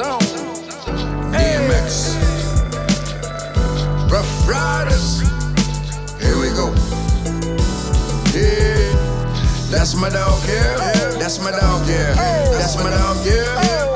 zone. DMX. Ruff Ryders. Here we go. Yeah. That's my dog, yeah. That's my dog, yeah. That's my dog, yeah.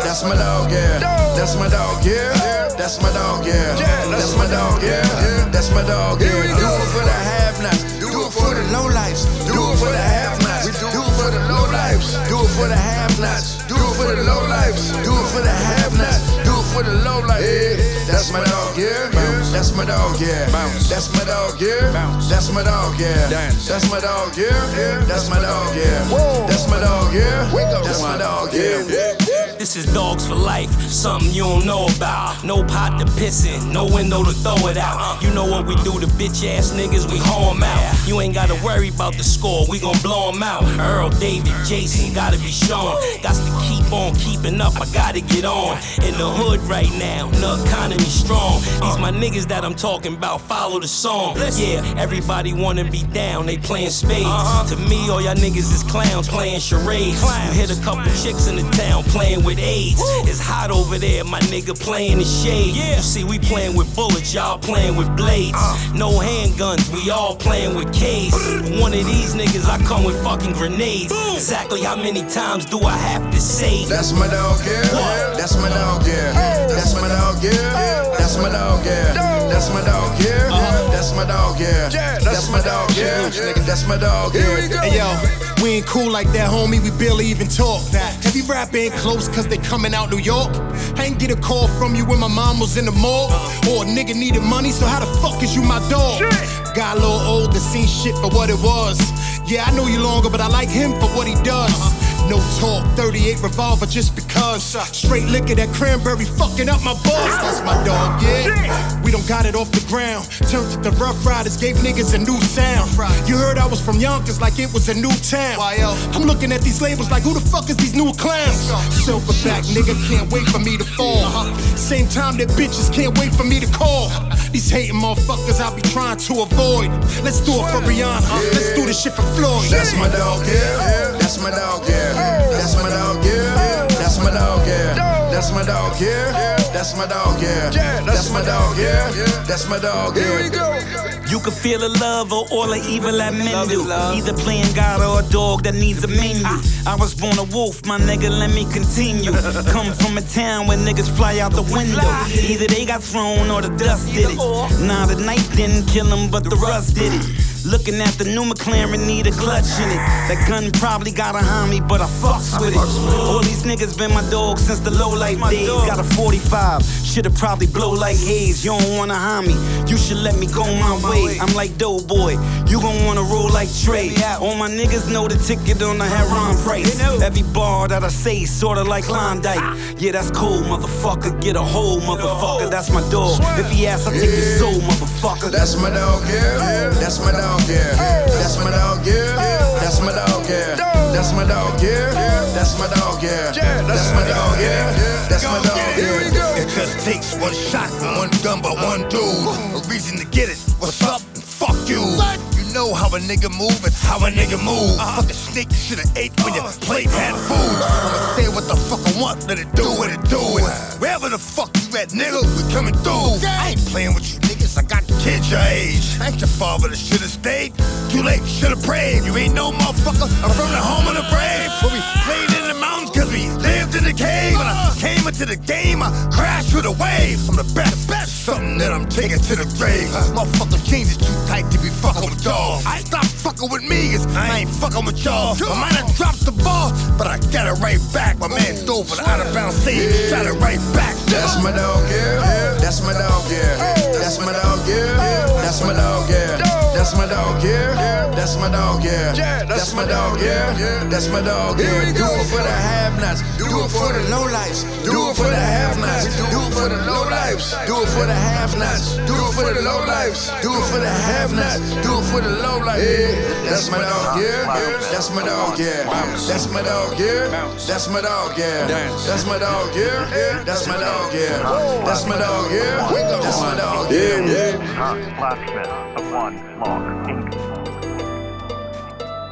That's my dog, yeah. That's my dog, yeah. That's my dog, yeah. That's my dog, yeah. That's my dog, yeah. Do it for the have-nots. Do it for the low-lifes. Do it for the have-nots. Do it for the low-lifes. Do it for the have-nots. Do it for the low-lifes. Do it for the have-nots. Do it for the low-life. Yeah. That's my dog, yeah. That's my dog, yeah. That's my dog, yeah. That's my dog, yeah. That's my dog, yeah. That's my dog, yeah. That's my dog, yeah. That's my dog, yeah. This is dogs for life, something you don't know about. No pot to piss in, no window to throw it out. You know what we do to bitch ass niggas, we hoe 'em out. You ain't gotta worry about the score, we gon' blow 'em out. Earl, David, Jason, gotta be shown. Got to keep on keeping up, I gotta get on. In the hood right now, the economy strong. These my niggas that I'm talking about, follow the song. Yeah, everybody wanna be down, they playing spades. To me, all y'all niggas is clowns playing charades. You hit a couple chicks in the town playing with AIDS. It's hot over there, my nigga playing the shade. You see, we playing with bullets, y'all playing with blades. No handguns, we all playing with K's. One of these niggas, I come with fucking grenades. Exactly how many times do I have to say? That's my dog, yeah. That's my dog, yeah. That's That's my dog, yeah. That's my dog, yeah. That's my dog, yeah. nigga That's my dog, yeah. Hey yo, we ain't cool like that, homie. We barely even talk. Heavy rap ain't close cause they coming out New York. I ain't get a call from you when my mom was in the mall. Or a nigga needed money, so how the fuck is you my dog? Got a little older, seen shit for what it was. Yeah, I know you longer, but I like him for what he does. No talk, 38 revolver just because. Uh, straight liquor, that cranberry fucking up my balls. That's my dog, yeah. We don't got it off the ground. Turned to the Ruff Ryders, gave niggas a new sound. You heard I was from Yonkers like it was a new town. I'm looking at these labels like who the fuck is these new clowns? Silverback nigga can't wait for me to fall. Same time that bitches can't wait for me to call. These hating motherfuckers I'll be trying to avoid. Let's do it for Rihanna. Let's do this shit for Floyd. That's my dog, yeah. That's my dog, yeah. That's my dog, yeah. That's my dog, yeah. That's my dog, yeah. That's my dog, yeah. That's my dog, yeah. That's my dog, yeah. You can feel the love or all the evil that men do. Either playing God or a dog that needs a menu. I was born a wolf, my nigga, let me continue. Come from a town where niggas fly out the window. Either they got thrown or the dust did it. Nah, the knife didn't kill him, but the rust did it. Looking at the new McLaren, need a clutch in it. That gun probably got a homie, but I fucks with it. All these niggas been my dog since the low life days. Got a 45, should've probably blow like haze. You don't wanna harm me, you should let me go my way. I'm like Doughboy, you gon' wanna roll like Trey. All my niggas know the ticket on the heron price. Every bar that I say, sorta like Klondike. Yeah, that's cool, motherfucker. Get a hole, motherfucker. That's my dog. If he asks, I take his soul, motherfucker. That's my dog, yeah. That's my dog, yeah. That's my dog, yeah. That's my dog, yeah. That's my dog, yeah. That's my dog, yeah. That's my dog, yeah. That's my dog, yeah. It just takes one shot from one gun by one dude. A reason to get it. A nigga move, how a nigga move. Uh-huh. Fucking snake you should've ate when your uh-huh. plate had food. Uh-huh. I'ma say what the fuck I want, let it do what it do. And wherever the fuck you at, nigga, we coming through. I ain't playing with you niggas, I got kids your age. I ain't your father that should've stayed. Too late, should've prayed. You ain't no motherfucker, I'm from the home of the brave. Where we played in the mountains cause we lived in the cave. When I came into the game, I crashed with a wave. I'm the best, best, something that I'm taking to the grave. Motherfucking jeans tight to be fucking with y'all. I stop fucking with me, cause I ain't fucking with y'all. I might have dropped the ball, but I got it right back. My man dove for the out of bounds save, shot it right back. That's my dog, yeah. That's my dog, yeah. That's my dog, yeah. That's my dog, yeah. That's my dog, yeah. That's my dog, yeah. Yeah, that's, that's my, my dog, dog yeah. yeah. That's my dog, Here yeah. We go. Do it for the have nots. Do, do it for the low lives. Do it for the have nots. Do it for the low lives. Do it for the have nots. Do it for the low lives. Do it for the have nots. Do it for the low lives. Yeah, that's my dog, yeah. That's my dog, yeah. That's my dog, yeah. That's my dog, yeah. That's my dog, yeah. That's my dog, yeah. That's my dog, yeah. That's my dog, yeah. Locksmith of one mark.